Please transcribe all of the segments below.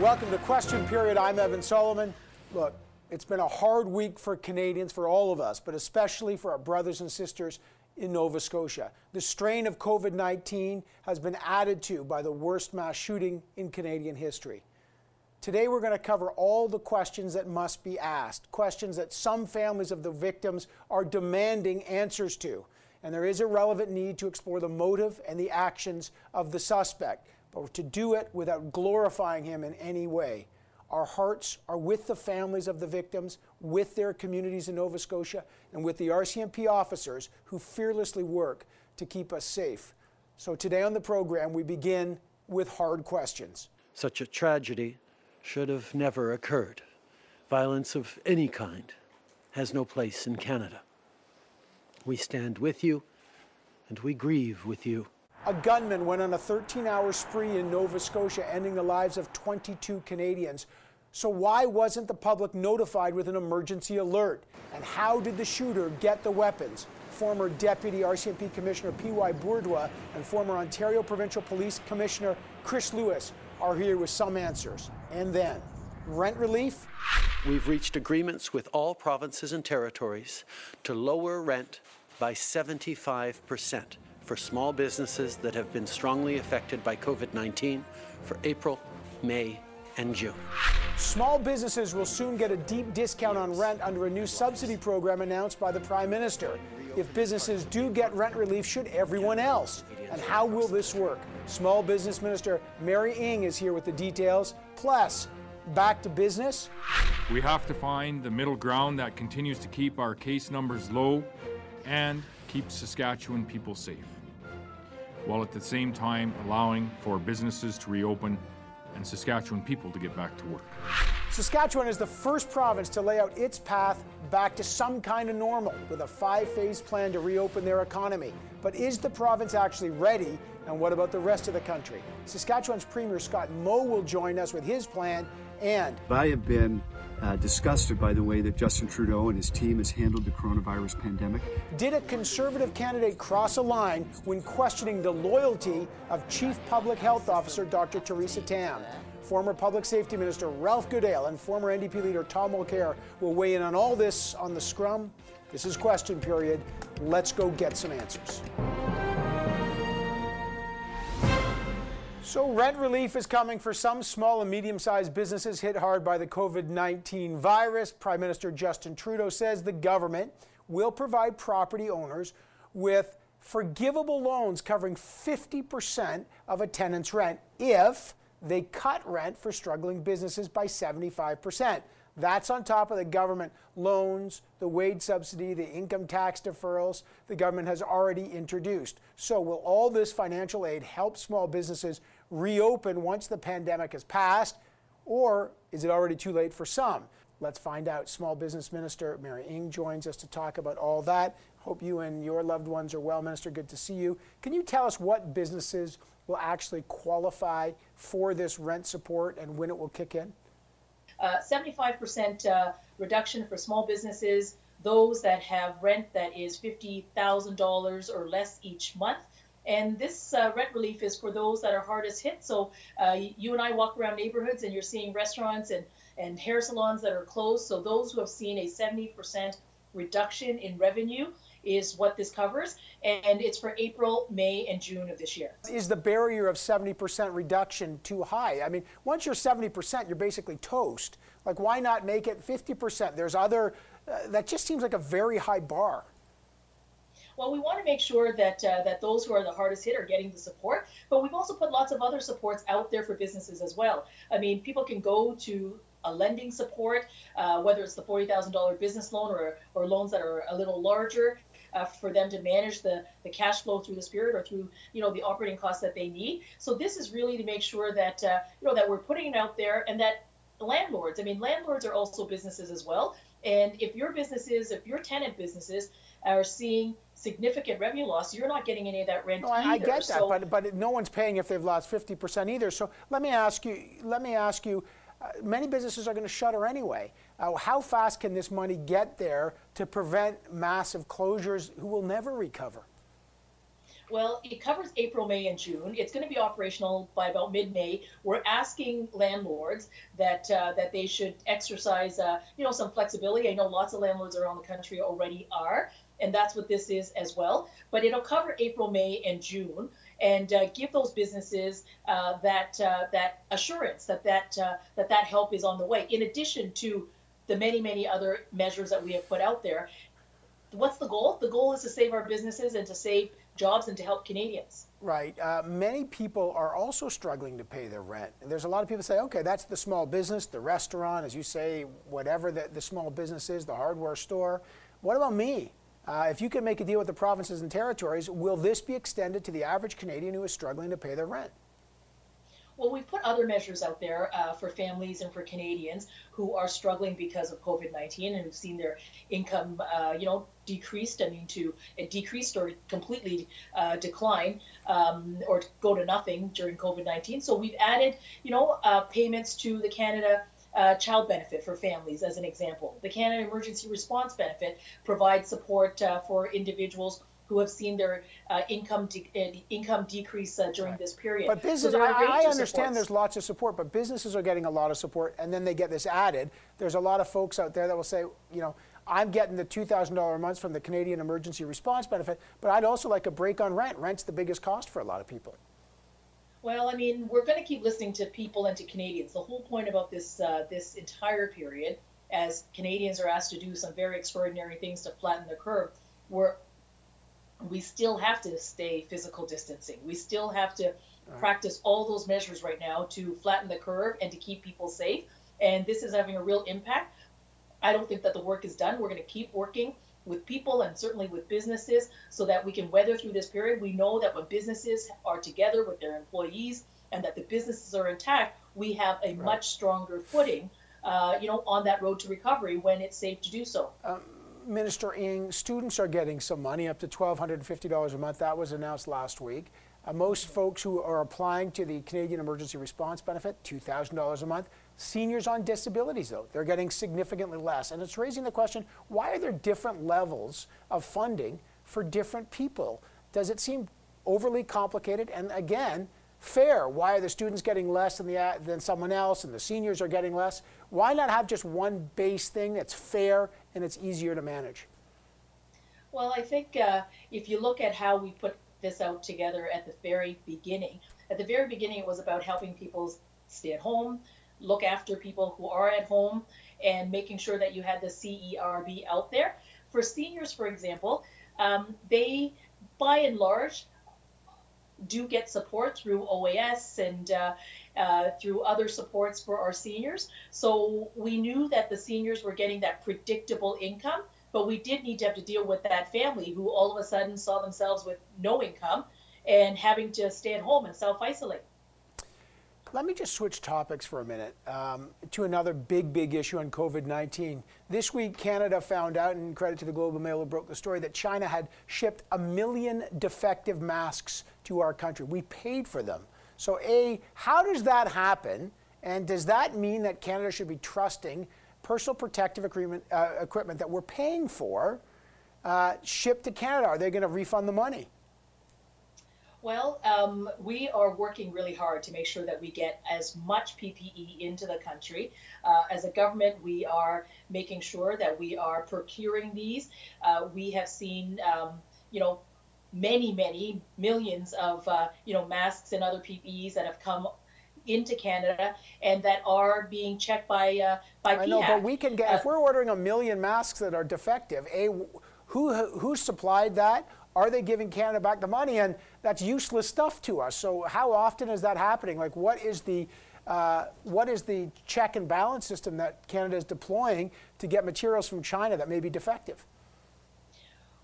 Welcome to Question Period. I'm Evan Solomon. Look, it's been a hard week for Canadians, for all of us, but especially for our brothers and sisters in Nova Scotia. The strain of COVID 19 has been added to by the worst mass shooting in Canadian history. Today, we're going to cover all the questions that must be asked, questions that some families of the victims are demanding answers to. And there is a relevant need to explore the motive and the actions of the suspect but to do it without glorifying him in any way. Our hearts are with the families of the victims, with their communities in Nova Scotia, and with the RCMP officers who fearlessly work to keep us safe. So today on the program, we begin with hard questions. Such a tragedy should have never occurred. Violence of any kind has no place in Canada. We stand with you and we grieve with you. A gunman went on a 13 hour spree in Nova Scotia, ending the lives of 22 Canadians. So, why wasn't the public notified with an emergency alert? And how did the shooter get the weapons? Former Deputy RCMP Commissioner P.Y. Bourduas and former Ontario Provincial Police Commissioner Chris Lewis are here with some answers. And then, rent relief? We've reached agreements with all provinces and territories to lower rent by 75 percent for small businesses that have been strongly affected by COVID 19 for April, May, and June. Small businesses will soon get a deep discount on rent under a new subsidy program announced by the Prime Minister. If businesses do get rent relief, should everyone else? And how will this work? Small Business Minister Mary Ng is here with the details. Plus, back to business. We have to find the middle ground that continues to keep our case numbers low and keep Saskatchewan people safe while at the same time allowing for businesses to reopen and Saskatchewan people to get back to work. Saskatchewan is the first province to lay out its path back to some kind of normal with a five phase plan to reopen their economy. But is the province actually ready? And what about the rest of the country? Saskatchewan's Premier Scott Moe will join us with his plan and. I have been uh, disgusted by the way that Justin Trudeau and his team has handled the coronavirus pandemic. Did a conservative candidate cross a line when questioning the loyalty of Chief Public Health Officer Dr. Theresa Tam? Former Public Safety Minister Ralph Goodale and former NDP leader Tom Mulcair will weigh in on all this on the scrum. This is question period. Let's go get some answers. So, rent relief is coming for some small and medium sized businesses hit hard by the COVID 19 virus. Prime Minister Justin Trudeau says the government will provide property owners with forgivable loans covering 50% of a tenant's rent if they cut rent for struggling businesses by 75%. That's on top of the government loans, the wage subsidy, the income tax deferrals the government has already introduced. So, will all this financial aid help small businesses reopen once the pandemic has passed, or is it already too late for some? Let's find out. Small Business Minister Mary Ng joins us to talk about all that. Hope you and your loved ones are well, Minister. Good to see you. Can you tell us what businesses will actually qualify for this rent support and when it will kick in? Uh, 75% uh, reduction for small businesses, those that have rent that is $50,000 or less each month. And this uh, rent relief is for those that are hardest hit. So uh, you and I walk around neighborhoods and you're seeing restaurants and, and hair salons that are closed. So those who have seen a 70% reduction in revenue is what this covers. And it's for April, May, and June of this year. Is the barrier of 70% reduction too high? I mean, once you're 70%, you're basically toast. Like, why not make it 50%? There's other, uh, that just seems like a very high bar. Well, we want to make sure that uh, that those who are the hardest hit are getting the support, but we've also put lots of other supports out there for businesses as well. I mean, people can go to a lending support, uh, whether it's the $40,000 business loan or, or loans that are a little larger. Uh, for them to manage the, the cash flow through the spirit or through you know the operating costs that they need. So this is really to make sure that uh, you know that we're putting it out there and that landlords. I mean, landlords are also businesses as well. And if your businesses, if your tenant businesses are seeing significant revenue loss, you're not getting any of that rent no, either. I get that, so, but but no one's paying if they've lost 50% either. So let me ask you. Let me ask you. Many businesses are going to shutter anyway. Uh, how fast can this money get there to prevent massive closures who will never recover? Well, it covers April, May, and June. It's going to be operational by about mid-May. We're asking landlords that uh, that they should exercise, uh, you know, some flexibility. I know lots of landlords around the country already are, and that's what this is as well. But it'll cover April, May, and June, and uh, give those businesses uh, that uh, that assurance that that uh, that that help is on the way. In addition to the many many other measures that we have put out there. What's the goal? The goal is to save our businesses and to save jobs and to help Canadians. Right. Uh, many people are also struggling to pay their rent. And there's a lot of people say, okay, that's the small business, the restaurant, as you say, whatever the, the small business is, the hardware store. What about me? Uh, if you can make a deal with the provinces and territories, will this be extended to the average Canadian who is struggling to pay their rent? Well, we've put other measures out there uh, for families and for Canadians who are struggling because of COVID-19 and who've seen their income, uh, you know, decreased. I mean, to decreased or completely uh, decline um, or go to nothing during COVID-19. So we've added, you know, uh, payments to the Canada. Uh, child benefit for families, as an example. The Canada Emergency Response Benefit provides support uh, for individuals who have seen their uh, income de- uh, income decrease uh, during right. this period. But business, so I, I understand there's lots of support, but businesses are getting a lot of support, and then they get this added. There's a lot of folks out there that will say, you know, I'm getting the $2,000 a month from the Canadian Emergency Response Benefit, but I'd also like a break on rent. Rent's the biggest cost for a lot of people. Well, I mean, we're going to keep listening to people and to Canadians. The whole point about this uh, this entire period, as Canadians are asked to do some very extraordinary things to flatten the curve, we're we still have to stay physical distancing. We still have to right. practice all those measures right now to flatten the curve and to keep people safe. And this is having a real impact. I don't think that the work is done. We're going to keep working with people and certainly with businesses so that we can weather through this period. We know that when businesses are together with their employees and that the businesses are intact, we have a right. much stronger footing, uh, you know, on that road to recovery when it's safe to do so. Um, Minister Ng, students are getting some money, up to $1,250 a month. That was announced last week. Uh, most folks who are applying to the Canadian Emergency Response Benefit, $2,000 a month. Seniors on disabilities, though, they're getting significantly less. And it's raising the question why are there different levels of funding for different people? Does it seem overly complicated? And again, fair. Why are the students getting less than, the, than someone else and the seniors are getting less? Why not have just one base thing that's fair and it's easier to manage? Well, I think uh, if you look at how we put this out together at the very beginning, at the very beginning, it was about helping people stay at home, look after people who are at home, and making sure that you had the CERB out there. For seniors, for example, um, they, by and large, do get support through OAS and uh, uh, through other supports for our seniors. So we knew that the seniors were getting that predictable income, but we did need to have to deal with that family who all of a sudden saw themselves with no income and having to stay at home and self isolate. Let me just switch topics for a minute um, to another big, big issue on COVID 19. This week, Canada found out, and credit to the Globe and Mail who broke the story, that China had shipped a million defective masks to our country. We paid for them. So, A, how does that happen? And does that mean that Canada should be trusting personal protective agreement, uh, equipment that we're paying for uh, shipped to Canada? Are they going to refund the money? Well, um, we are working really hard to make sure that we get as much PPE into the country. Uh, as a government, we are making sure that we are procuring these. Uh, we have seen, um, you know, many, many millions of, uh, you know, masks and other PPEs that have come into Canada and that are being checked by uh, by I know, but we can get if uh, we're ordering a million masks that are defective. A, who who supplied that? Are they giving Canada back the money? And that's useless stuff to us. So how often is that happening? Like, what is the uh, what is the check and balance system that Canada is deploying to get materials from China that may be defective?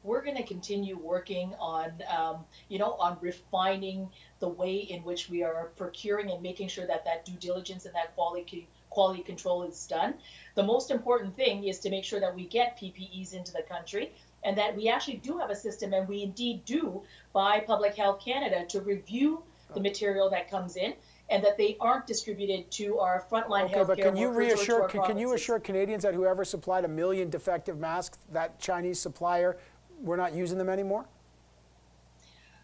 We're going to continue working on, um, you know, on refining the way in which we are procuring and making sure that that due diligence and that quality quality control is done. The most important thing is to make sure that we get PPEs into the country and that we actually do have a system, and we indeed do by Public Health Canada to review the material that comes in and that they aren't distributed to our frontline okay, healthcare but can you reassure can, can, you assure Canadians that whoever supplied a million defective masks, that Chinese supplier, we're not using them anymore?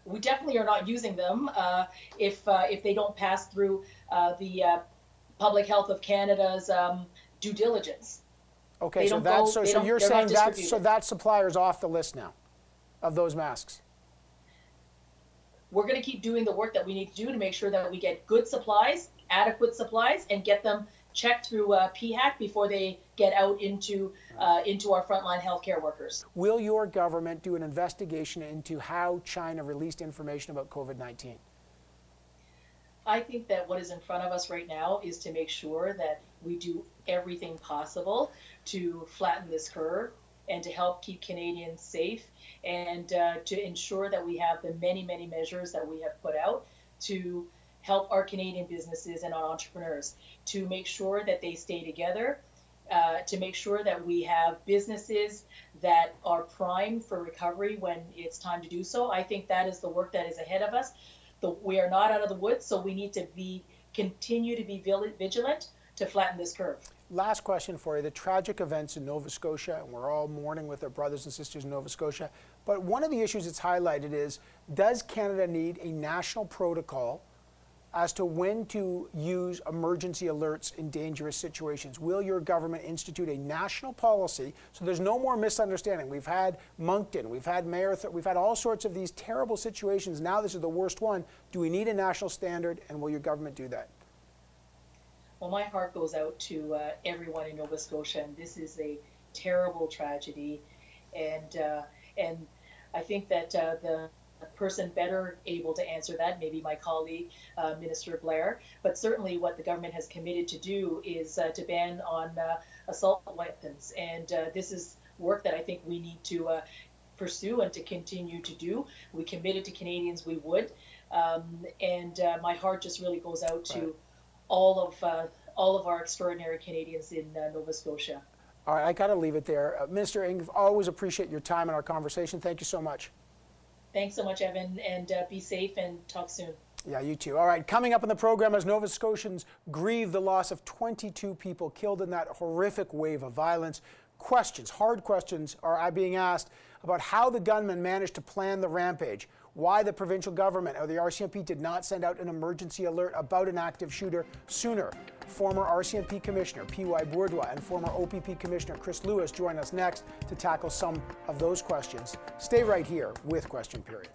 we definitely are not using them uh, if uh, if they don't pass through uh, the uh, Public Health of Canada's um, due diligence. Okay, so that's so, so you're saying that so that supplier is off the list now of those masks. We're going to keep doing the work that we need to do to make sure that we get good supplies, adequate supplies, and get them checked through uh, PHAC before they get out into uh, into our frontline healthcare workers. Will your government do an investigation into how China released information about COVID nineteen? I think that what is in front of us right now is to make sure that we do everything possible to flatten this curve and to help keep Canadians safe and uh, to ensure that we have the many, many measures that we have put out to help our Canadian businesses and our entrepreneurs to make sure that they stay together, uh, to make sure that we have businesses that are primed for recovery when it's time to do so. I think that is the work that is ahead of us. The, we are not out of the woods, so we need to be continue to be vigilant to flatten this curve. Last question for you. The tragic events in Nova Scotia, and we're all mourning with our brothers and sisters in Nova Scotia. But one of the issues that's highlighted is does Canada need a national protocol as to when to use emergency alerts in dangerous situations. Will your government institute a national policy so there's no more misunderstanding? We've had Moncton, we've had Mayerthorpe, we've had all sorts of these terrible situations. Now this is the worst one. Do we need a national standard and will your government do that? Well, my heart goes out to uh, everyone in Nova Scotia, and this is a terrible tragedy. And, uh, and I think that uh, the person better able to answer that, maybe my colleague, uh, Minister Blair. But certainly, what the government has committed to do is uh, to ban on uh, assault weapons, and this is work that I think we need to pursue and to continue to do. We committed to Canadians we would, um, and my heart just really goes out to. All of uh, all of our extraordinary Canadians in uh, Nova Scotia. All right, I got to leave it there. Uh, Minister Ng, always appreciate your time and our conversation. Thank you so much. Thanks so much, Evan, and uh, be safe and talk soon. Yeah, you too. All right, coming up in the program as Nova Scotians grieve the loss of 22 people killed in that horrific wave of violence. Questions, hard questions, are being asked about how the gunman managed to plan the rampage, why the provincial government or the RCMP did not send out an emergency alert about an active shooter sooner. Former RCMP Commissioner P.Y. Bourduas and former OPP Commissioner Chris Lewis join us next to tackle some of those questions. Stay right here with Question Period.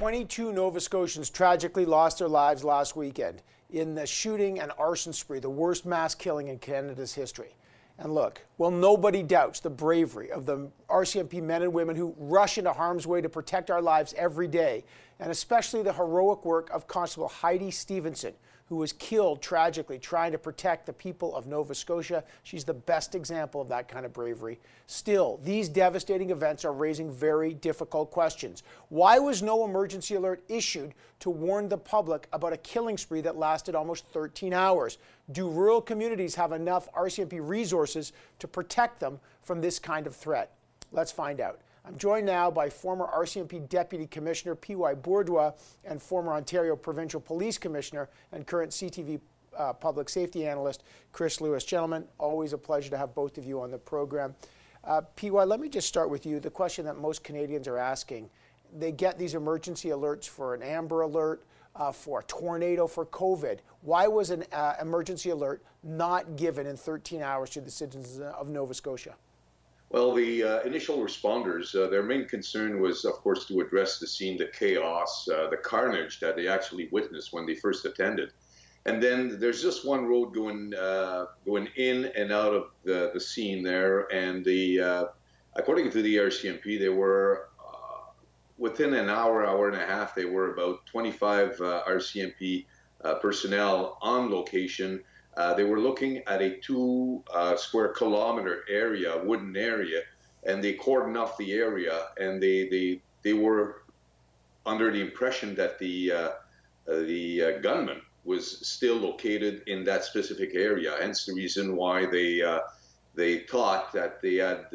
22 Nova Scotians tragically lost their lives last weekend in the shooting and arson spree, the worst mass killing in Canada's history. And look, well, nobody doubts the bravery of the RCMP men and women who rush into harm's way to protect our lives every day, and especially the heroic work of Constable Heidi Stevenson, who was killed tragically trying to protect the people of Nova Scotia. She's the best example of that kind of bravery. Still, these devastating events are raising very difficult questions. Why was no emergency alert issued to warn the public about a killing spree that lasted almost 13 hours? Do rural communities have enough RCMP resources to protect them from this kind of threat? Let's find out. I'm joined now by former RCMP Deputy Commissioner P.Y. Bourduas and former Ontario Provincial Police Commissioner and current CTV uh, Public Safety Analyst Chris Lewis. Gentlemen, always a pleasure to have both of you on the program. Uh, PY, let me just start with you. The question that most Canadians are asking they get these emergency alerts for an Amber Alert, uh, for a tornado, for COVID. Why was an uh, emergency alert not given in 13 hours to the citizens of Nova Scotia? Well, the uh, initial responders, uh, their main concern was, of course, to address the scene, the chaos, uh, the carnage that they actually witnessed when they first attended. And then there's just one road going uh, going in and out of the, the scene there. And the uh, according to the RCMP, they were uh, within an hour, hour and a half, they were about 25 RCMP personnel on location uh, they were looking at a two uh, square kilometer area, wooden area, and they cordoned off the area, and they they they were under the impression that the uh, uh the uh, gunman was still located in that specific area. Hence the reason why they they thought that they had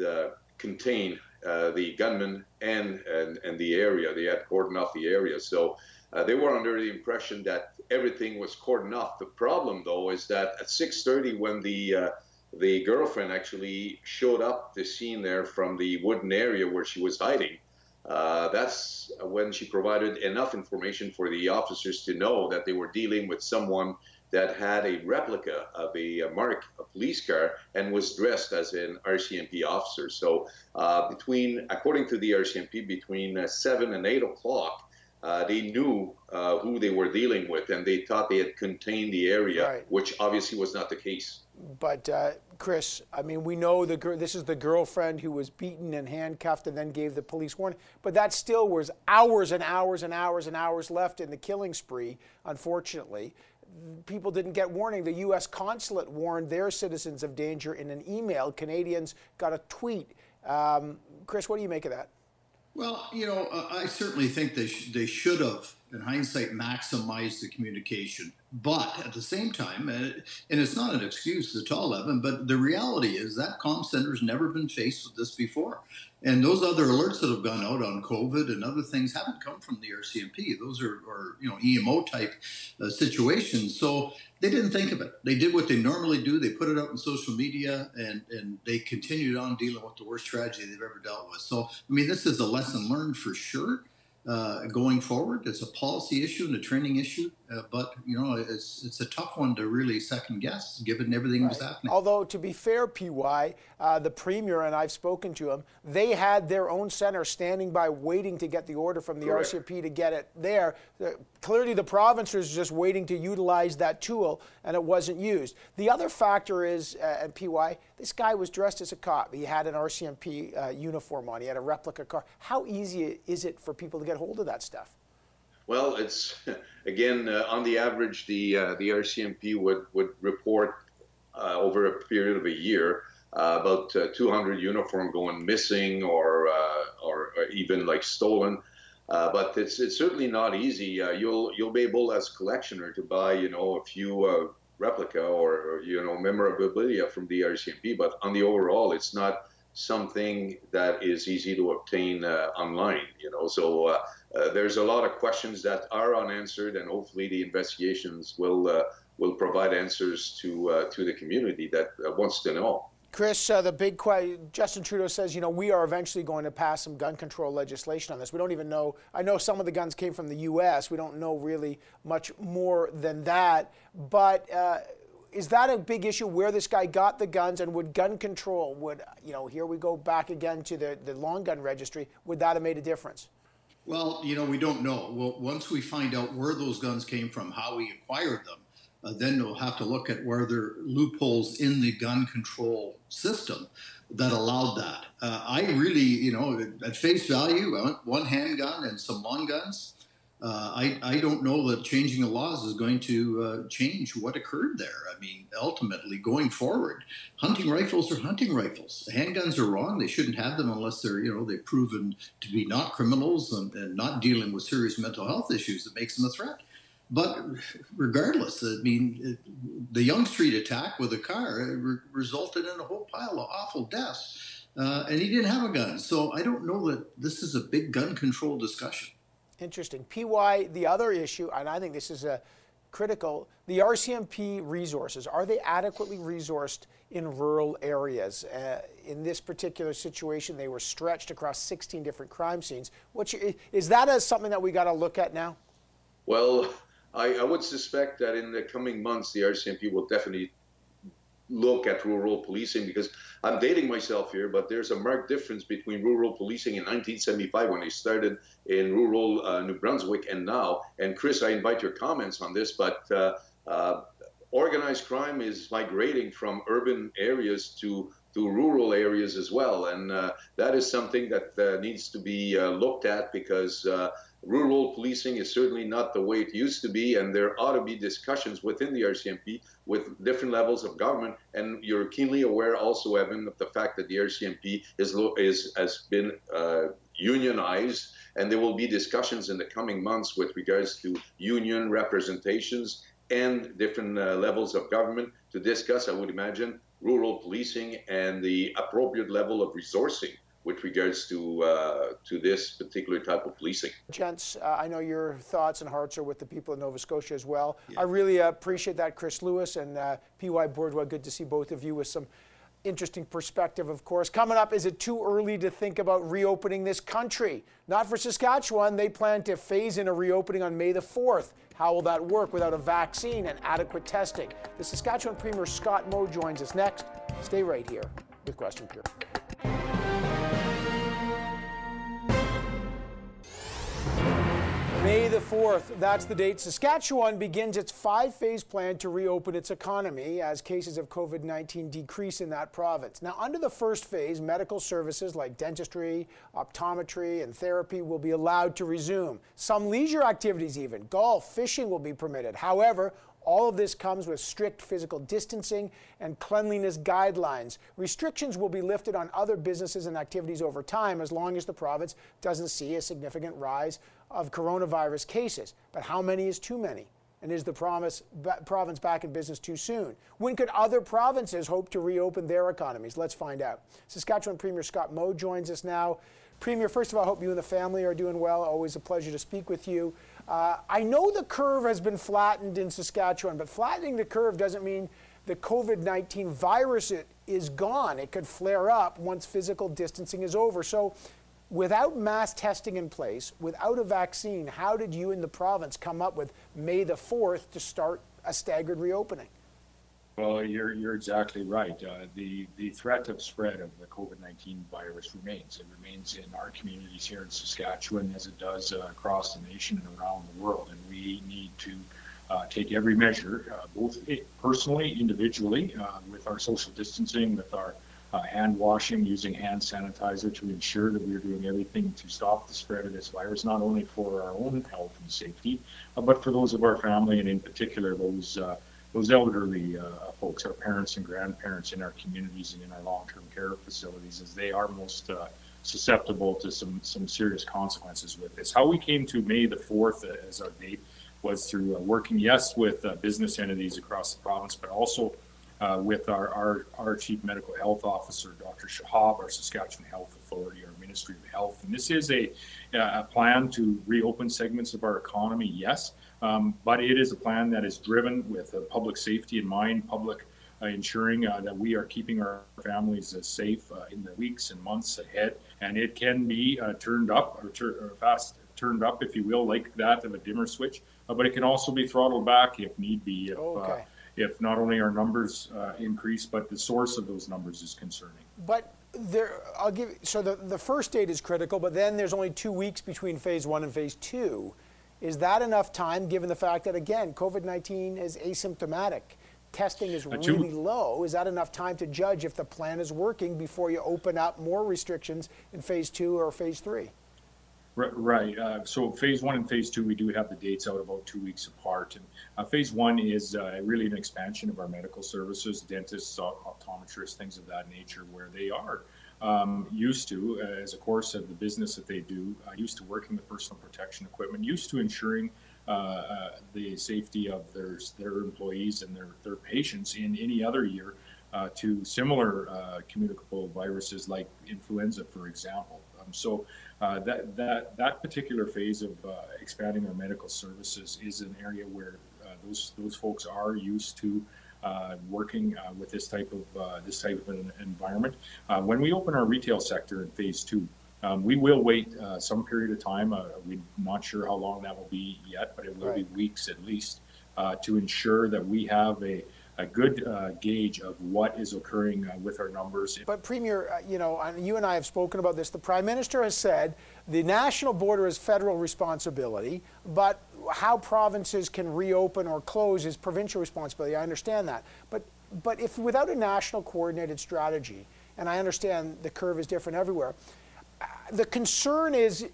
contained the gunman and, and and the area. They had cordoned off the area, so uh, they were under the impression that everything was cordoned off. The problem, though, is that at 6:30, when the uh, the girlfriend actually showed up the scene there from the wooden area where she was hiding, uh, that's when she provided enough information for the officers to know that they were dealing with someone that had a replica of a, a mark a police car and was dressed as an RCMP officer. So uh, between, according to the RCMP, between uh, seven and eight o'clock, uh, they knew uh, who they were dealing with, and they thought they had contained the area, right. which obviously was not the case. But uh, Chris, I mean, we know the this is the girlfriend who was beaten and handcuffed and then gave the police warning. But that still was hours and hours and hours and hours left in the killing spree. Unfortunately, people didn't get warning. The U.S. consulate warned their citizens of danger in an email. Canadians got a tweet. Um, Chris, what do you make of that? Well, you know, uh, I certainly think they sh- they should have, in hindsight, maximize the communication. But at the same time, uh, and it's not an excuse at all, Evan, but the reality is that comm center's never been faced with this before. And those other alerts that have gone out on COVID and other things haven't come from the RCMP. Those are, are you know, EMO type uh, situations. So they didn't think of it. They did what they normally do. They put it out on social media and, and they continued on dealing with the worst tragedy they've ever dealt with. So, I mean, this is a lesson learned for sure uh, going forward. It's a policy issue and a training issue, uh, but you know it's it's a tough one to really second guess given everything right. that's happening. Although to be fair, PY, uh, the premier and I've spoken to him, they had their own center standing by waiting to get the order from the Correct. RCMP to get it there. clearly, the province was just waiting to utilize that tool, and it wasn't used. The other factor is, uh, and PY, this guy was dressed as a cop. He had an RCMP uh, uniform on. He had a replica car. How easy is it for people to get hold of that stuff? Well, it's again uh, on the average, the uh, the RCMP would would report uh, over a period of a year uh, about uh, 200 uniform going missing or or even like stolen. but it's it's certainly not easy. you'll you'll be able as a collectioner to buy you know a few replica or, you know memorabilia from the RCMP, but on the overall, it's not something that is easy to obtain uh, online. You know, so uh, uh, there's a lot of questions that are unanswered, and hopefully the investigations will uh, will provide answers to uh, to the community that uh, wants to know. Chris, uh, the big question, Justin Trudeau says, you know, we are eventually going to pass some gun control legislation on this. We don't even know. I know some of the guns came from the U.S. We don't know really much more than that. But uh, is that a big issue where this guy got the guns and would gun control, would, you know, here we go back again to the, the long gun registry, would that have made a difference? Well, you know, we don't know. Well, once we find out where those guns came from, how we acquired them, uh, then we'll have to look at where there are loopholes in the gun control system that allowed that. Uh, I really, you know, at face value, one handgun and some long guns. Uh, I, I don't know that changing the laws is going to uh, change what occurred there. I mean, ultimately, going forward, hunting rifles are hunting rifles. Handguns are wrong. They shouldn't have them unless they're, you know, they've proven to be not criminals and, and not dealing with serious mental health issues that makes them a threat. But regardless, I mean, the Yonge Street attack with a car re- resulted in a whole pile of awful deaths, uh, and he didn't have a gun. So I don't know that this is a big gun control discussion. Interesting. PY, the other issue, and I think this is a critical, the RCMP resources, are they adequately resourced in rural areas? Uh, in this particular situation, they were stretched across 16 different crime scenes. What's is that a, something that we got to look at now? Well, I, I, would suspect that in the coming months, the RCMP will definitely look at rural policing because I'm dating myself here, but there's a marked difference between rural policing in 1975 when they started in rural uh, New Brunswick and now. And Chris, I invite your comments on this, but uh, uh, organized crime is migrating from urban areas to to rural areas as well, and uh, that is something that uh, needs to be uh, looked at because rural policing is certainly not the way it used to be, and there ought to be discussions within the RCMP with different levels of government. And you're keenly aware also, Evan, of the fact that the RCMP is, is has been uh, unionized, and there will be discussions in the coming months with regards to union representations and different uh, levels of government to discuss, I would imagine, rural policing and the appropriate level of resourcing with regards to uh, to this particular type of policing. Gents, uh, I know your thoughts and hearts are with the people of Nova Scotia as well. Yeah. I really appreciate that, Chris Lewis and uh, P.Y. Bourduas. Good to see both of you with some interesting perspective, of course. Coming up, is it too early to think about reopening this country? Not for Saskatchewan. They plan to phase in a reopening on May the 4th. How will that work without a vaccine and adequate testing? The Saskatchewan Premier Scott Moe joins us next. Stay right here with Question Period. May the 4th, that's the date. Saskatchewan begins its five phase plan to reopen its economy as cases of COVID 19 decrease in that province. Now, under the first phase, medical services like dentistry, optometry, and therapy will be allowed to resume. Some leisure activities, even golf, fishing, will be permitted. However, all of this comes with strict physical distancing and cleanliness guidelines. Restrictions will be lifted on other businesses and activities over time as long as the province doesn't see a significant rise of coronavirus cases. But how many is too many? And is the promise, province back in business too soon? When could other provinces hope to reopen their economies? Let's find out. Saskatchewan Premier Scott Moe joins us now. Premier, first of all, I hope you and the family are doing well. Always a pleasure to speak with you. Uh, I know the curve has been flattened in Saskatchewan, but flattening the curve doesn't mean the COVID 19 virus is gone. It could flare up once physical distancing is over. So, without mass testing in place, without a vaccine, how did you in the province come up with May the 4th to start a staggered reopening? Well, you're, you're exactly right. Uh, the, the threat of spread of the COVID 19 virus remains. It remains in our communities here in Saskatchewan as it does uh, across the nation and around the world. And we need to uh, take every measure, uh, both personally, individually, uh, with our social distancing, with our uh, hand washing, using hand sanitizer to ensure that we're doing everything to stop the spread of this virus, not only for our own health and safety, but for those of our family and in particular those those elderly uh, folks, our parents and grandparents in our communities and in our long-term care facilities, as they are most uh, susceptible to some some serious consequences with this. How we came to May the fourth as our date was through uh, working, yes, with uh, business entities across the province, but also uh, with our, our our chief medical health officer, Dr. Shahab, our Saskatchewan Health Authority, our Ministry of Health, and this is a a plan to reopen segments of our economy. Yes. Um, but it is a plan that is driven with uh, public safety in mind, public uh, ensuring uh, that we are keeping our families uh, safe uh, in the weeks and months ahead. And it can be uh, turned up or, tur- or, fast turned up, if you will, like that of a dimmer switch. but it can also be throttled back if need be. If, okay. If not only our numbers uh, increase, but the source of those numbers is concerning. But there, I'll give. So the the first date is critical, but then there's only two weeks between phase one and phase two. Is that enough time given the fact that, again, COVID 19 is asymptomatic? Testing is uh, really low. Is that enough time to judge if the plan is working before you open up more restrictions in phase two or phase three? Right. Uh, so phase one and phase two, we do have the dates out about two weeks apart. And uh, phase one is uh, really an expansion of our medical services, dentists, optometrists, things of that nature, where they are um, used to, uh, as a course of the business that they do, uh, used to working with personal protection equipment, used to ensuring uh, the safety of their their employees and their their patients in any other year to similar communicable viruses like influenza, for example. Um, so that that that particular phase of expanding our medical services is an area where those those folks are used to uh, working uh, with this type of uh, this type of an environment. when we open our retail sector in phase two, um, we will wait uh, some period of time. Uh, we're not sure how long that will be yet, but it will right. be weeks at least uh, to ensure that we have a, a good uh, gauge of what is occurring uh, with our numbers. But Premier, uh, you know, you and I have spoken about this. The Prime Minister has said the national border is federal responsibility, but how provinces can reopen or close is provincial responsibility. I understand that. But, but if without a national coordinated strategy, and I understand the curve is different everywhere, the concern is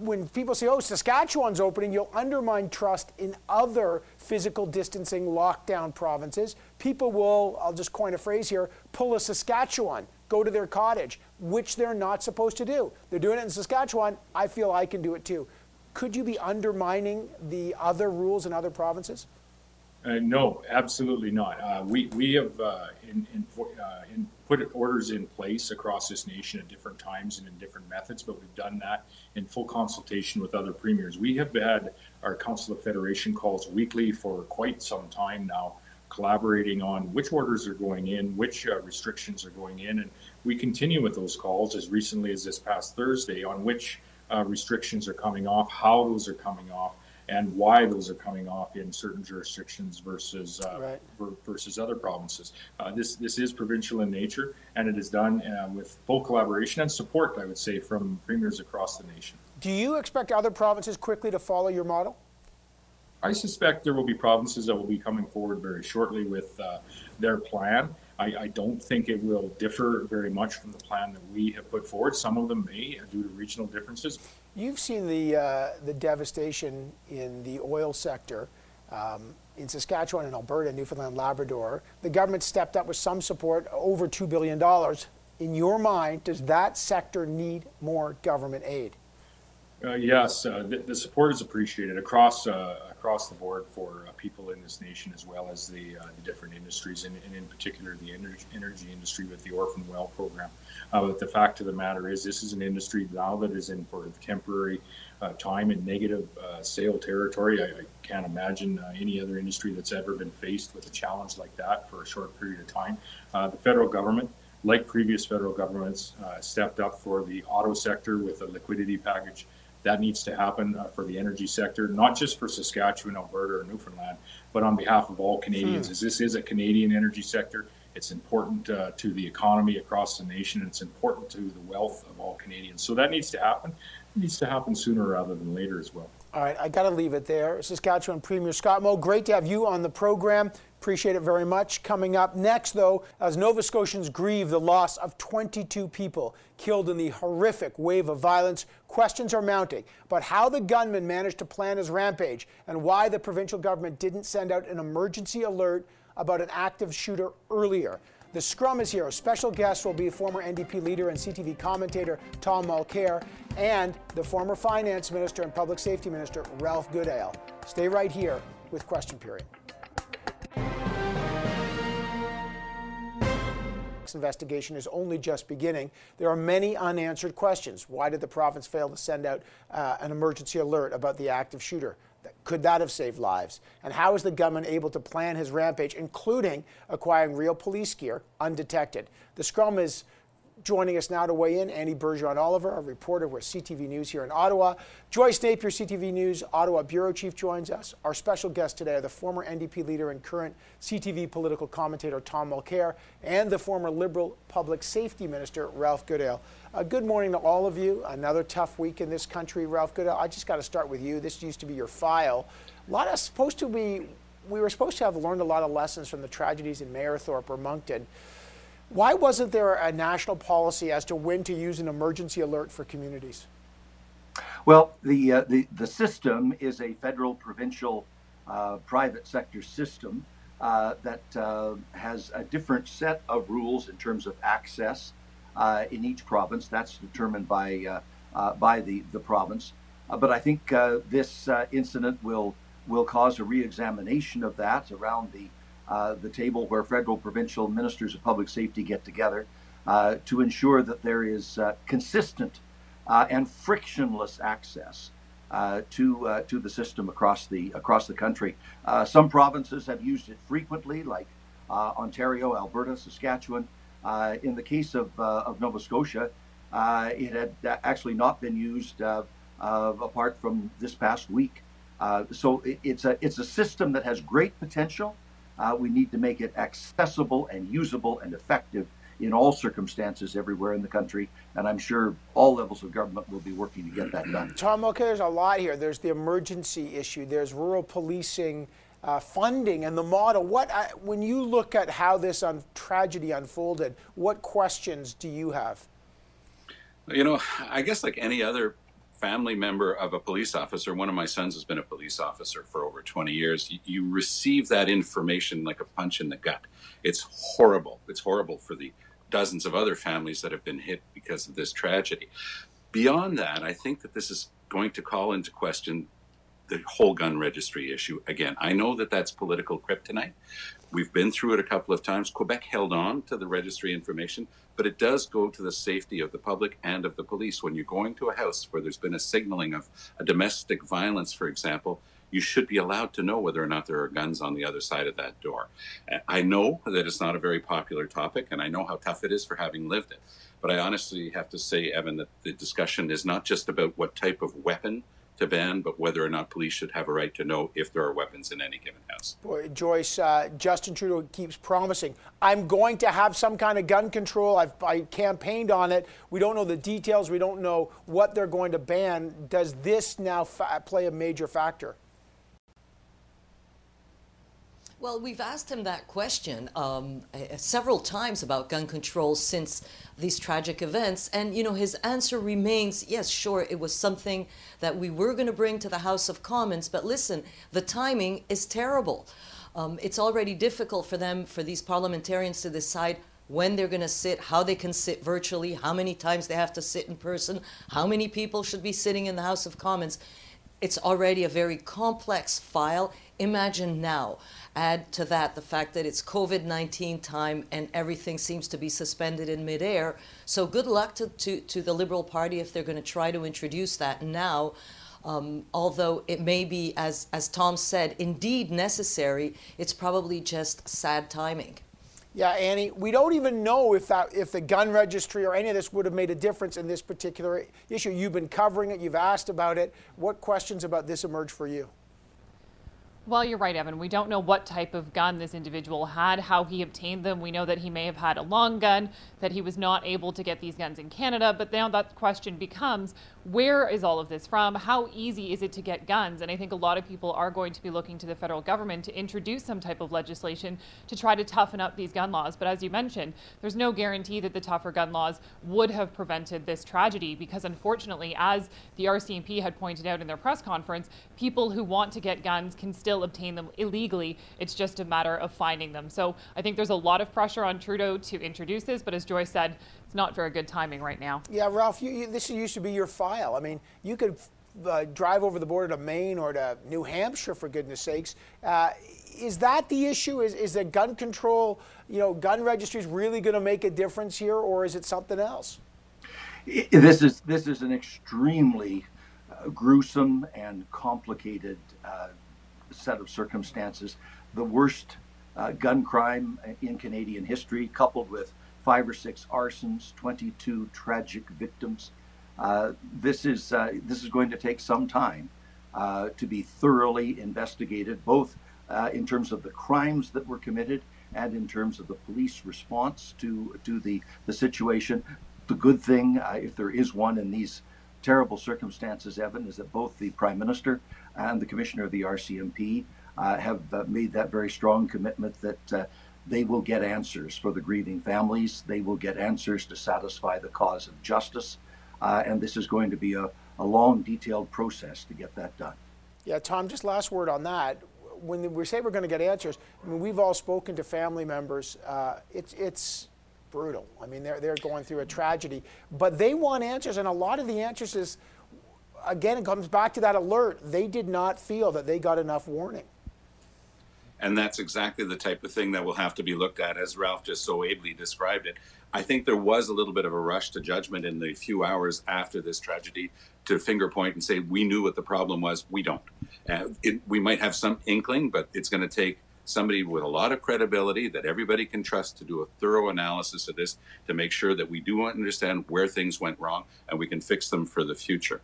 when people say, oh, Saskatchewan's opening, you'll undermine trust in other physical distancing lockdown provinces. People will, I'll just coin a phrase here, pull a Saskatchewan, go to their cottage, which they're not supposed to do. They're doing it in Saskatchewan. I feel I can do it too could you be undermining the other rules in other provinces? Uh, no, absolutely not. Uh, we we have uh, in in, put orders in place across this nation at different times and in different methods, but we've done that in full consultation with other premiers. We have had our Council of Federation calls weekly for quite some time now, collaborating on which orders are going in, which uh, restrictions are going in, and we continue with those calls as recently as this past Thursday on which uh, restrictions are coming off, how those are coming off, and why those are coming off in certain jurisdictions versus uh, right. versus other provinces. Uh, this this is provincial in nature, and it is done uh, with full collaboration and support, I would say, from premiers across the nation. Do you expect other provinces quickly to follow your model? I suspect there will be provinces that will be coming forward very shortly with uh, their plan. I, I, don't think it will differ very much from the plan that we have put forward. Some of them may, uh, due to regional differences. You've seen the uh, the devastation in the oil sector um, in Saskatchewan and Alberta, Newfoundland, Labrador. The government stepped up with some support, over two billion dollars. In your mind, does that sector need more government aid? Uh, yes, uh, the, the, support is appreciated across uh, across the board for uh, people in this nation, as well as the, uh, the different industries, and, and, in particular the energy, energy industry with the Orphan Well program. Uh, but the fact of the matter is, this is an industry now that is in for temporary time in negative sale territory. I, I can't imagine any other industry that's ever been faced with a challenge like that for a short period of time. the federal government like previous federal governments, uh, stepped up for the auto sector with a liquidity package that needs to happen uh, for the energy sector, not just for Saskatchewan, Alberta, or Newfoundland, but on behalf of all Canadians. Hmm. As this is a Canadian energy sector, it's important uh, to the economy across the nation. It's important to the wealth of all Canadians. So that needs to happen. It needs to happen sooner rather than later as well. All right, I got to leave it there. Saskatchewan Premier Scott Moe, great to have you on the program. Appreciate it very much. Coming up next, though, as Nova Scotians grieve the loss of 22 people killed in the horrific wave of violence, questions are mounting about how the gunman managed to plan his rampage and why the provincial government didn't send out an emergency alert about an active shooter earlier. The scrum is here. Special guest will be former NDP leader and CTV commentator Tom Mulcair and the former finance minister and public safety minister Ralph Goodale. Stay right here with Question Period. Investigation is only just beginning. There are many unanswered questions. Why did the province fail to send out uh, an emergency alert about the active shooter? Could that have saved lives? And how is the gunman able to plan his rampage, including acquiring real police gear undetected? The scrum is Joining us now to weigh in, Annie Bergeron Oliver, a reporter with CTV News here in Ottawa. Joyce Napier, CTV News Ottawa Bureau Chief, joins us. Our special guests today are the former NDP leader and current CTV political commentator Tom Mulcair and the former Liberal Public Safety Minister Ralph Goodale. Uh, good morning to all of you. Another tough week in this country, Ralph Goodale. I just got to start with you. This used to be your file. A lot of supposed to be, we were supposed to have learned a lot of lessons from the tragedies in Mayerthorpe or Moncton. Why wasn't there a national policy as to when to use an emergency alert for communities? Well, the, uh, the, the system is a federal, provincial, uh, private sector system uh, that uh, has a different set of rules in terms of access uh, in each province. That's determined by, uh, by the, the province. but I think this incident will, will cause a re examination of that around the uh, the table where federal, provincial ministers of public safety get together uh, to ensure that there is uh, consistent uh, and frictionless access uh, to to the system across the across the country. some provinces have used it frequently, like Ontario, Alberta, Saskatchewan. in the case of of Nova Scotia, it had actually not been used apart from this past week. so it, it's a it's a system that has great potential. Uh, we need to make it accessible and usable and effective in all circumstances everywhere in the country. And I'm sure all levels of government will be working to get that done. Tom, okay, there's a lot here. There's the emergency issue, there's rural policing. Uh, funding and the model. What, uh, when you look at how this un- tragedy unfolded, what questions do you have? You know, I guess like any other family member of a police officer, one of my sons has been a police officer for over 20 years, you, receive that information like a punch in the gut. It's horrible. It's horrible for the dozens of other families that have been hit because of this tragedy. Beyond that, I think that this is going to call into question the whole gun registry issue again. I know that that's political kryptonite. We've been through it a couple of times. Quebec held on to the registry information, but it does go to the safety of the public and of the police. When you're going to a house where there's been a signaling of a domestic violence, for example, you should be allowed to know whether or not there are guns on the other side of that door. I know that it's not a very popular topic, and I know how tough it is for having lived it. But I honestly have to say, Evan, that the discussion is not just about what type of weapon to ban, but whether or not police should have a right to know if there are weapons in any given house. Boy, Joyce, uh, Justin Trudeau keeps promising, I'm going to have some kind of gun control. I've I campaigned on it. We don't know the details. We don't know what they're going to ban. Does this now fa- play a major factor? Well, we've asked him that question um, several times about gun control since these tragic events. And, you know, his answer remains yes, sure, it was something that we were going to bring to the House of Commons. But listen, the timing is terrible. Um, it's already difficult for them, for these parliamentarians to decide when they're going to sit, how they can sit virtually, how many times they have to sit in person, how many people should be sitting in the House of Commons. It's already a very complex file. Imagine now Add to that the fact that it's COVID 19 time and everything seems to be suspended in midair. So, good luck to, to, to the Liberal Party if they're going to try to introduce that now. Um, although it may be, as, as Tom said, indeed necessary, it's probably just sad timing. Yeah, Annie, we don't even know if that if the gun registry or any of this would have made a difference in this particular issue. You've been covering it, you've asked about it. What questions about this emerge for you? Well, you're right, Evan. We don't know what type of gun this individual had, how he obtained them. We know that he may have had a long gun, that he was not able to get these guns in Canada. But now that question becomes where is all of this from? How easy is it to get guns? And I think a lot of people are going to be looking to the federal government to introduce some type of legislation to try to toughen up these gun laws. But as you mentioned, there's no guarantee that the tougher gun laws would have prevented this tragedy because unfortunately, as the RCMP had pointed out in their press conference, people who want to get guns can still obtain them illegally. It's just a matter of finding them. So I think there's a lot of pressure on Trudeau to introduce this. But as Joyce said, it's not very good timing right now. Yeah, Ralph, you, you, this used to be your file. I mean, you could uh, drive over the border to Maine or to New Hampshire, for goodness sakes. Uh, is that the issue? Is, is that gun control, you know, gun registries really going to make a difference here, or is it something else? This is this is an extremely uh, gruesome and complicated uh, set of circumstances. The worst uh, gun crime in Canadian history, coupled with five or six arsons, 22 tragic victims. Uh, this is uh, this is going to take some time uh, to be thoroughly investigated, both uh, in terms of the crimes that were committed and in terms of the police response to to the the situation. The good thing, uh, if there is one in these terrible circumstances, Evan, is that both the Prime Minister and the Commissioner of the RCMP uh, have made that very strong commitment that they will get answers for the grieving families. They will get answers to satisfy the cause of justice. Uh, and this is going to be a, a long, detailed process to get that done. Yeah, Tom, just last word on that. When we say we're going to get answers, I mean, we've all spoken to family members. Uh, it's, it's brutal. I mean, they're, they're going through a tragedy, but they want answers. And a lot of the answers is, again, it comes back to that alert. They did not feel that they got enough warning. And that's exactly the type of thing that will have to be looked at, as Ralph just so ably described it. I think there was a little bit of a rush to judgment in the few hours after this tragedy to finger point and say, we knew what the problem was. We don't. Uh, it, we might have some inkling, but it's going to take somebody with a lot of credibility that everybody can trust to do a thorough analysis of this to make sure that we do understand where things went wrong and we can fix them for the future.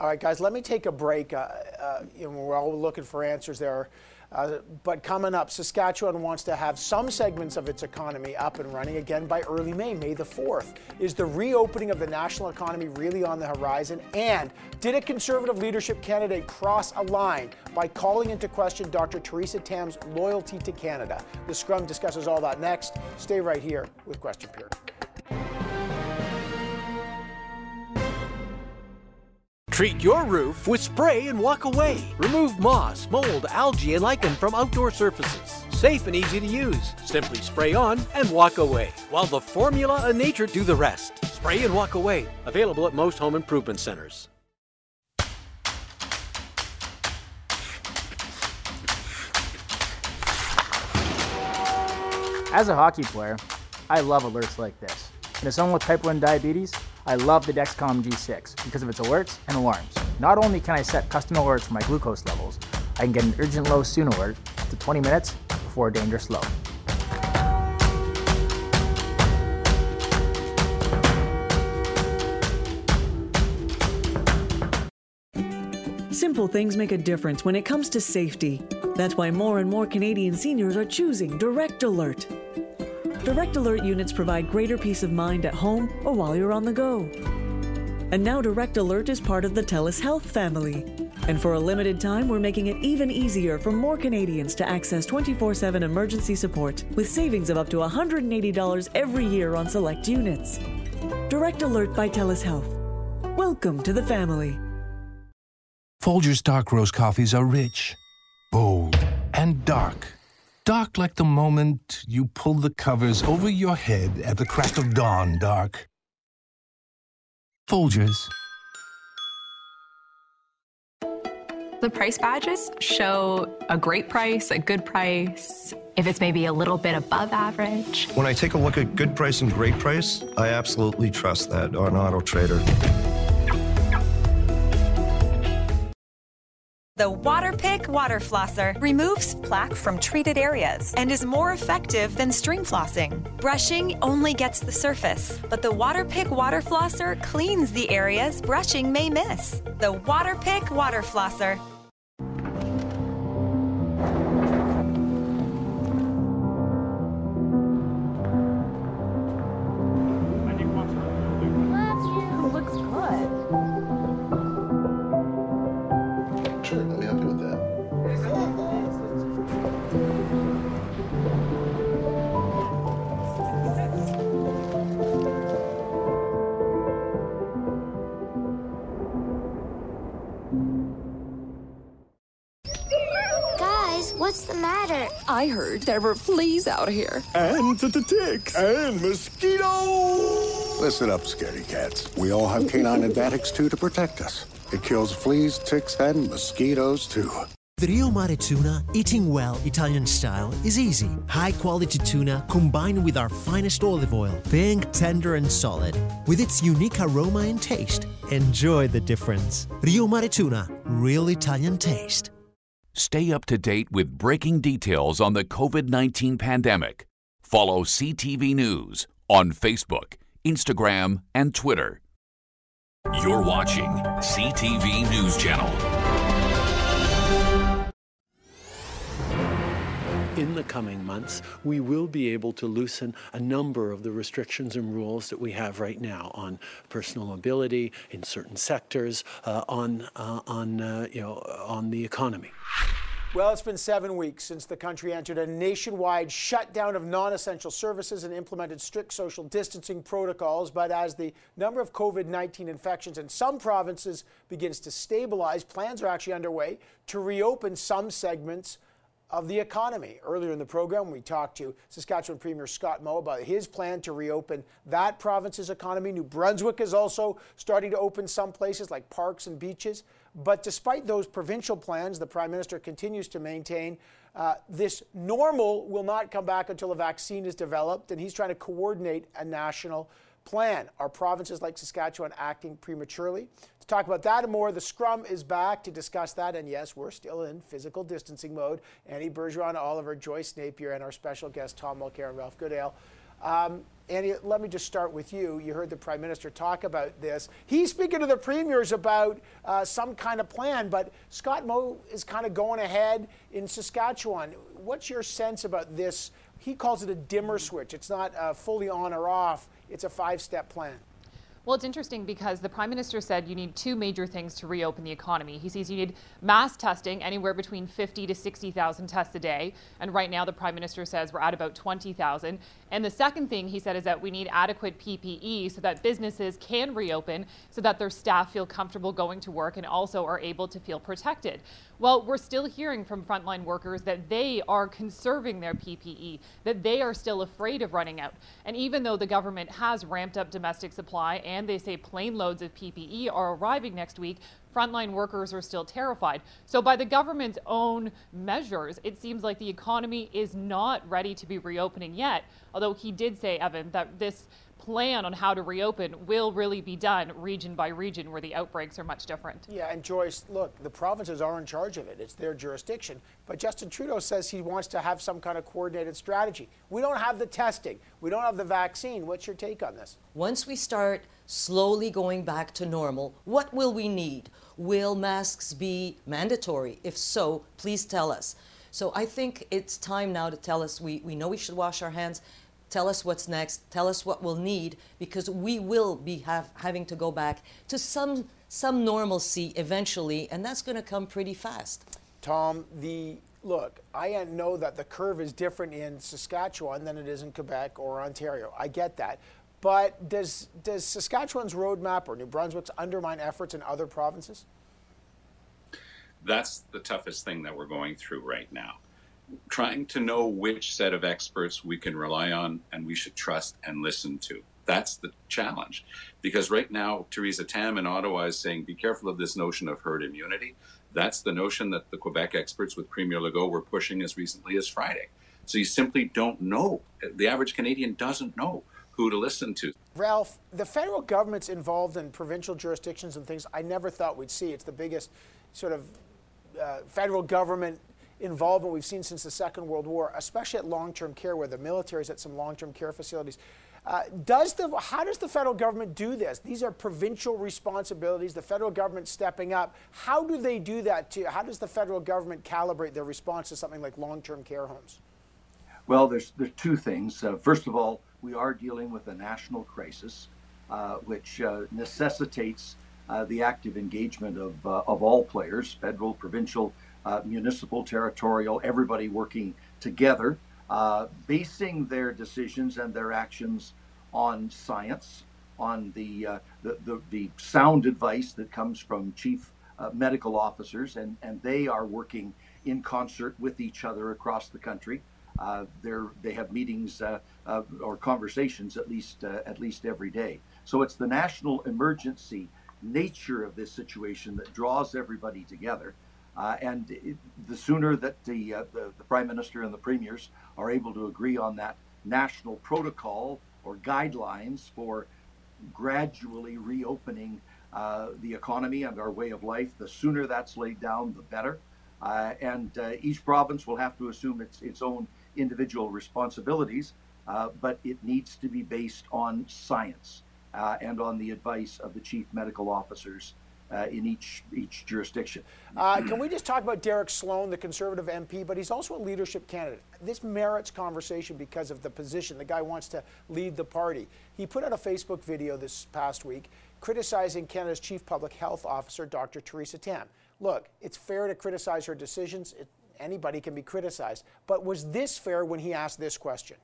All right, guys, let me take a break. Uh, uh, you know, we're all looking for answers there. Uh, but coming up, Saskatchewan wants to have some segments of its economy up and running again by early May, May the 4th. Is the reopening of the national economy really on the horizon? And did a conservative leadership candidate cross a line by calling into question Dr. Theresa Tam's loyalty to Canada? The Scrum discusses all that next. Stay right here with Question Period. Treat your roof with spray and walk away. Remove moss, mold, algae, and lichen from outdoor surfaces. Safe and easy to use. Simply spray on and walk away, while the formula and nature do the rest. Spray and walk away. Available at most home improvement centers. As a hockey player, I love alerts like this. And as someone with type 1 diabetes, I love the Dexcom G6 because of its alerts and alarms. Not only can I set custom alerts for my glucose levels, I can get an urgent low soon alert up to 20 minutes before a dangerous low. Simple things make a difference when it comes to safety. That's why more and more Canadian seniors are choosing Direct Alert. Direct Alert units provide greater peace of mind at home or while you're on the go. And now Direct Alert is part of the TELUS Health family. And for a limited time, we're making it even easier for more Canadians to access 24 7 emergency support with savings of up to $180 every year on select units. Direct Alert by TELUS Health. Welcome to the family. Folgers dark roast coffees are rich, bold, and dark. Dark like the moment you pull the covers over your head at the crack of dawn, dark. Folgers. The price badges show a great price, a good price, if it's maybe a little bit above average. When I take a look at good price and great price, I absolutely trust that on Auto Trader. The Waterpik Water Flosser removes plaque from treated areas and is more effective than string flossing. Brushing only gets the surface, but the Waterpik Water Flosser cleans the areas brushing may miss. The Waterpik Water Flosser. What's the matter? I heard there were fleas out here. And the ticks. And mosquitoes. Listen up, scaredy cats. We all have K9 Advantix II to protect us. It kills fleas, ticks, and mosquitoes too. The Rio Mare tuna, eating well Italian style, is easy. High quality tuna combined with our finest olive oil, pink, tender, and solid. With its unique aroma and taste, enjoy the difference. Rio Mare tuna, real Italian taste. Stay up to date with breaking details on the COVID 19 pandemic. Follow CTV News on Facebook, Instagram, and Twitter. You're watching CTV News Channel. In the coming months, we will be able to loosen a number of the restrictions and rules that we have right now on personal mobility in certain sectors, uh, on uh, on uh, you know on the economy. Well, it's been seven weeks since the country entered a nationwide shutdown of non essential services and implemented strict social distancing protocols. But as the number of COVID 19 infections in some provinces begins to stabilize, plans are actually underway to reopen some segments of the economy. Earlier in the program, we talked to Saskatchewan Premier Scott Moe about his plan to reopen that province's economy. New Brunswick is also starting to open some places like parks and beaches. But despite those provincial plans, the Prime Minister continues to maintain uh, this normal will not come back until a vaccine is developed, and he's trying to coordinate a national plan. Are provinces like Saskatchewan acting prematurely? To talk about that and more, the Scrum is back to discuss that. And yes, we're still in physical distancing mode. Annie Bergeron, Oliver, Joyce Napier, and our special guest, Tom Mulcair and Ralph Goodale. Um, Annie, let me just start with you. You heard the Prime Minister talk about this. He's speaking to the premiers about uh, some kind of plan, but Scott Moe is kind of going ahead in Saskatchewan. What's your sense about this? He calls it a dimmer switch. It's not uh, fully on or off, it's a five step plan. Well, it's interesting because the Prime Minister said you need two major things to reopen the economy. He says you need mass testing, anywhere between 50 to 60,000 tests a day. And right now, the Prime Minister says we're at about 20,000. And the second thing he said is that we need adequate PPE so that businesses can reopen, so that their staff feel comfortable going to work and also are able to feel protected. Well, we're still hearing from frontline workers that they are conserving their PPE, that they are still afraid of running out. And even though the government has ramped up domestic supply and they say plane loads of PPE are arriving next week, frontline workers are still terrified. So, by the government's own measures, it seems like the economy is not ready to be reopening yet. Although he did say, Evan, that this plan on how to reopen will really be done region by region where the outbreaks are much different. Yeah, and Joyce, look, the provinces are in charge of it. It's their jurisdiction. But Justin Trudeau says he wants to have some kind of coordinated strategy. We don't have the testing, we don't have the vaccine. What's your take on this? Once we start slowly going back to normal, what will we need? Will masks be mandatory? If so, please tell us. So I think it's time now to tell us we, we know we should wash our hands tell us what's next, tell us what we'll need, because we will be have, having to go back to some some normalcy eventually, and that's going to come pretty fast. Tom, the look, I know that the curve is different in Saskatchewan than it is in Quebec or Ontario. I get that. But does does Saskatchewan's roadmap or New Brunswick's undermine efforts in other provinces? That's the toughest thing that we're going through right now trying to know which set of experts we can rely on and we should trust and listen to. That's the challenge. Because right now, Theresa Tam in Ottawa is saying, be careful of this notion of herd immunity. That's the notion that the Quebec experts with Premier Legault were pushing as recently as Friday. So you simply don't know. The average Canadian doesn't know who to listen to. Ralph, the federal government's involved in provincial jurisdictions and things I never thought we'd see. It's the biggest sort of uh, federal government involvement we've seen since the Second World War, especially at long-term care, where the military is at some long-term care facilities. Uh, does the how does the federal government do this? These are provincial responsibilities. The federal government stepping up. How do they do that? To how does the federal government calibrate their response to something like long-term care homes? Well, there's there's two things. Uh, first of all, we are dealing with a national crisis, uh, which uh, necessitates uh, the active engagement of uh, of all players, federal, provincial, uh, municipal, territorial, everybody working together, basing their decisions and their actions on science, on the, the, the, the, sound advice that comes from chief medical officers, and, and they are working in concert with each other across the country. Uh, they have meetings uh, or conversations at least at least every day. So it's the national emergency nature of this situation that draws everybody together. Uh, and it, the sooner that the, uh, the, the prime minister and the premiers are able to agree on that national protocol or guidelines for gradually reopening uh, the economy and our way of life, the sooner that's laid down, the better. Uh, and uh, each province will have to assume its its own individual responsibilities, uh, but it needs to be based on science and on the advice of the chief medical officers uh, in each each jurisdiction. Uh, can we just talk about Derek Sloan, the Conservative MP, but he's also a leadership candidate. This merits conversation because of the position. The guy wants to lead the party. He put out a Facebook video this past week criticizing Canada's Chief Public Health Officer, Dr. Theresa Tam. Look, it's fair to criticize her decisions. It, anybody can be criticized. But was this fair when he asked this question?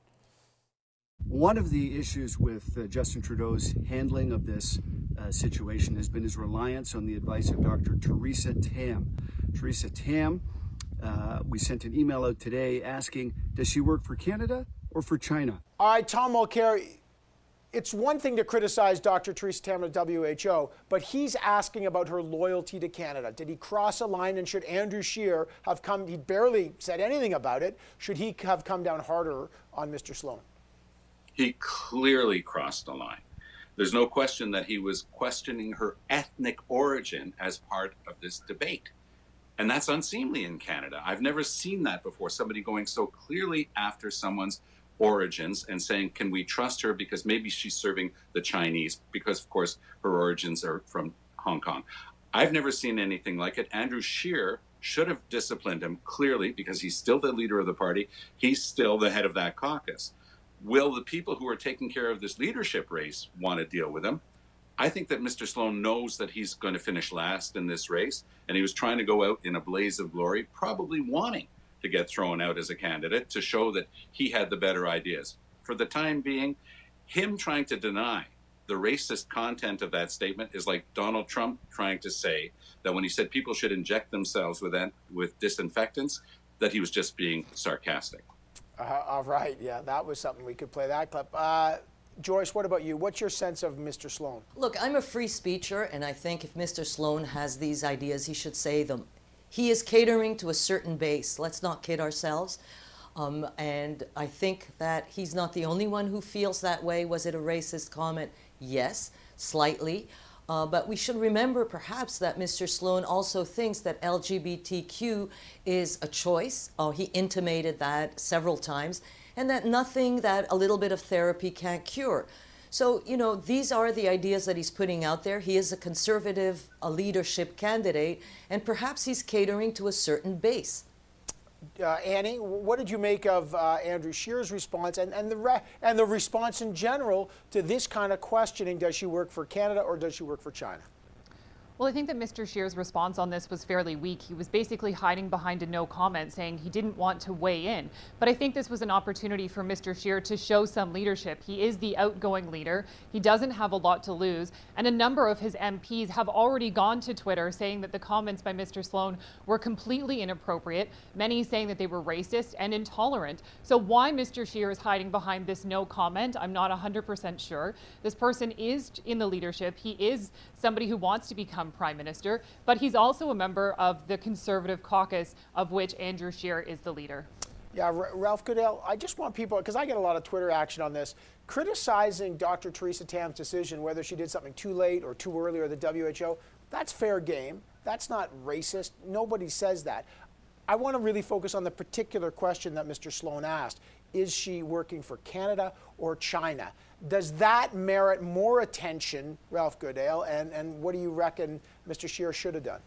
One of the issues with uh, Justin Trudeau's handling of this uh, situation has been his reliance on the advice of Dr. Theresa Tam. Theresa Tam, uh, we sent an email out today asking, does she work for Canada or for China? All right, Tom Mulcair, it's one thing to criticize Dr. Theresa Tam at WHO, but he's asking about her loyalty to Canada. Did he cross a line and should Andrew Scheer have come, he barely said anything about it, should he have come down harder on Mr. Sloan? He clearly crossed the line. There's no question that he was questioning her ethnic origin as part of this debate. And that's unseemly in Canada. I've never seen that before. Somebody going so clearly after someone's origins and saying, can we trust her because maybe she's serving the Chinese, because of course her origins are from Hong Kong. I've never seen anything like it. Andrew Scheer should have disciplined him clearly because he's still the leader of the party. He's still the head of that caucus. Will the people who are taking care of this leadership race want to deal with him? I think that Mr. Sloan knows that he's going to finish last in this race, and he was trying to go out in a blaze of glory, probably wanting to get thrown out as a candidate to show that he had the better ideas. For the time being, him trying to deny the racist content of that statement is like Donald Trump trying to say that when he said people should inject themselves with with disinfectants, that he was just being sarcastic. Uh, all right, yeah, that was something we could play that clip. Uh, Joyce, what about you? What's your sense of Mr. Sloan? Look, I'm a free speecher, and I think if Mr. Sloan has these ideas, he should say them. He is catering to a certain base. Let's not kid ourselves. Um, and I think that he's not the only one who feels that way. Was it a racist comment? Yes, slightly. Uh, but we should remember perhaps that Mr. Sloan also thinks that LGBTQ is a choice. Uh, he intimated that several times, and that nothing that a little bit of therapy can't cure. So, you know, these are the ideas that he's putting out there. He is a conservative a leadership candidate, and perhaps he's catering to a certain base. Uh, Annie, what did you make of uh, Andrew Scheer's response and, and, the and the response in general to this kind of questioning? Does she work for Canada or does she work for China? Well, I think that Mr. Scheer's response on this was fairly weak. He was basically hiding behind a no comment, saying he didn't want to weigh in. But I think this was an opportunity for Mr. Scheer to show some leadership. He is the outgoing leader. He doesn't have a lot to lose. And a number of his MPs have already gone to Twitter saying that the comments by Mr. Sloan were completely inappropriate, many saying that they were racist and intolerant. So why Mr. Scheer is hiding behind this no comment, I'm not 100% sure. This person is in the leadership. He is somebody who wants to become prime minister, but he's also a member of the Conservative caucus, of which Andrew Scheer is the leader. Yeah, R- Ralph Goodale, I just want people, because I get a lot of Twitter action on this, criticizing Dr. Theresa Tam's decision, whether she did something too late or too early or the WHO, that's fair game. That's not racist. Nobody says that. I want to really focus on the particular question that Mr. Sloan asked. Is she working for Canada or China? Does that merit more attention, Ralph Goodale? And, and what do you reckon Mr. Scheer should have done?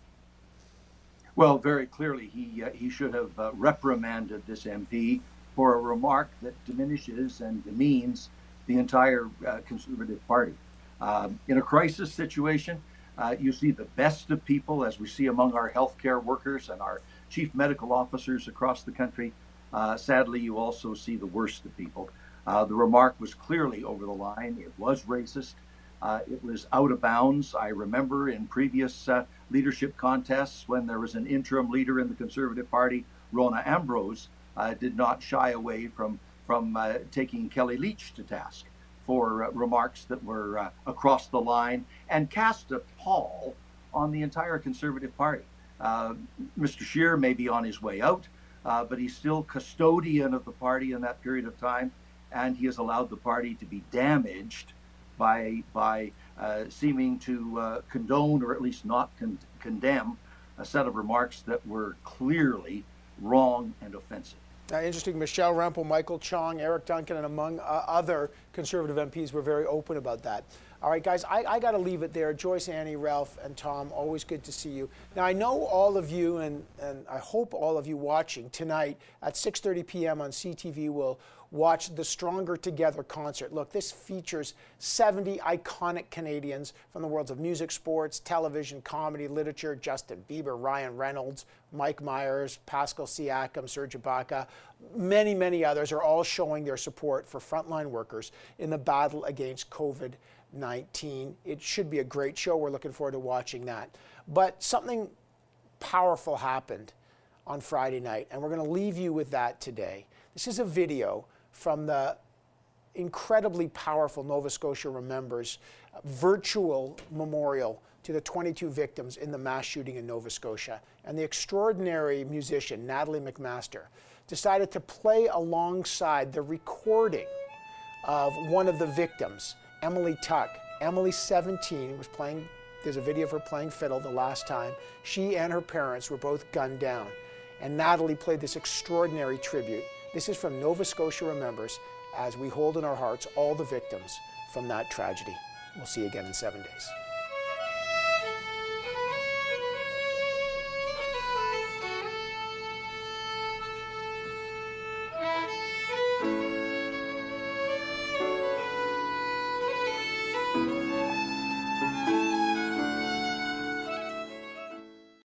Well, very clearly, he, uh, he should have uh, reprimanded this MP for a remark that diminishes and demeans the entire uh, Conservative Party. Um, in a crisis situation, uh, you see the best of people, as we see among our healthcare workers and our chief medical officers across the country. Uh, sadly, you also see the worst of people. Uh, the remark was clearly over the line. It was racist. Uh, it was out of bounds. I remember in previous uh, leadership contests when there was an interim leader in the Conservative Party, Rona Ambrose, uh, did not shy away from from uh, taking Kellie Leitch to task for uh, remarks that were across the line and cast a pall on the entire Conservative Party. Mr. Scheer may be on his way out, but he's still custodian of the party in that period of time and he has allowed the party to be damaged by by uh, seeming to uh, condone or at least not con- condemn a set of remarks that were clearly wrong and offensive. Uh, interesting. Michelle Rempel, Michael Chong, Eric Duncan, and among uh, other conservative MPs were very open about that. All right, guys, I, I got to leave it there. Joyce, Annie, Ralph, and Tom, always good to see you. Now, I know all of you, and, and I hope all of you watching tonight at 6.30 p.m. on CTV will watch the Stronger Together concert. Look, this features 70 iconic Canadians from the worlds of music, sports, television, comedy, literature, Justin Bieber, Ryan Reynolds, Mike Myers, Pascal Siakam, Serge Ibaka, many, many others are all showing their support for frontline workers in the battle against COVID 19. It should be a great show. We're looking forward to watching that. But something powerful happened on Friday night, and we're going to leave you with that today. This is a video from the incredibly powerful Nova Scotia Remembers uh, virtual memorial to the 22 victims in the mass shooting in Nova Scotia. And the extraordinary musician, Natalie MacMaster, decided to play alongside the recording of one of the victims, Emily Tuck. Emily, 17, was playing, there's a video of her playing fiddle the last time. She and her parents were both gunned down. And Natalie played this extraordinary tribute this is from Nova Scotia Remembers as we hold in our hearts all the victims from that tragedy. We'll see you again in seven days.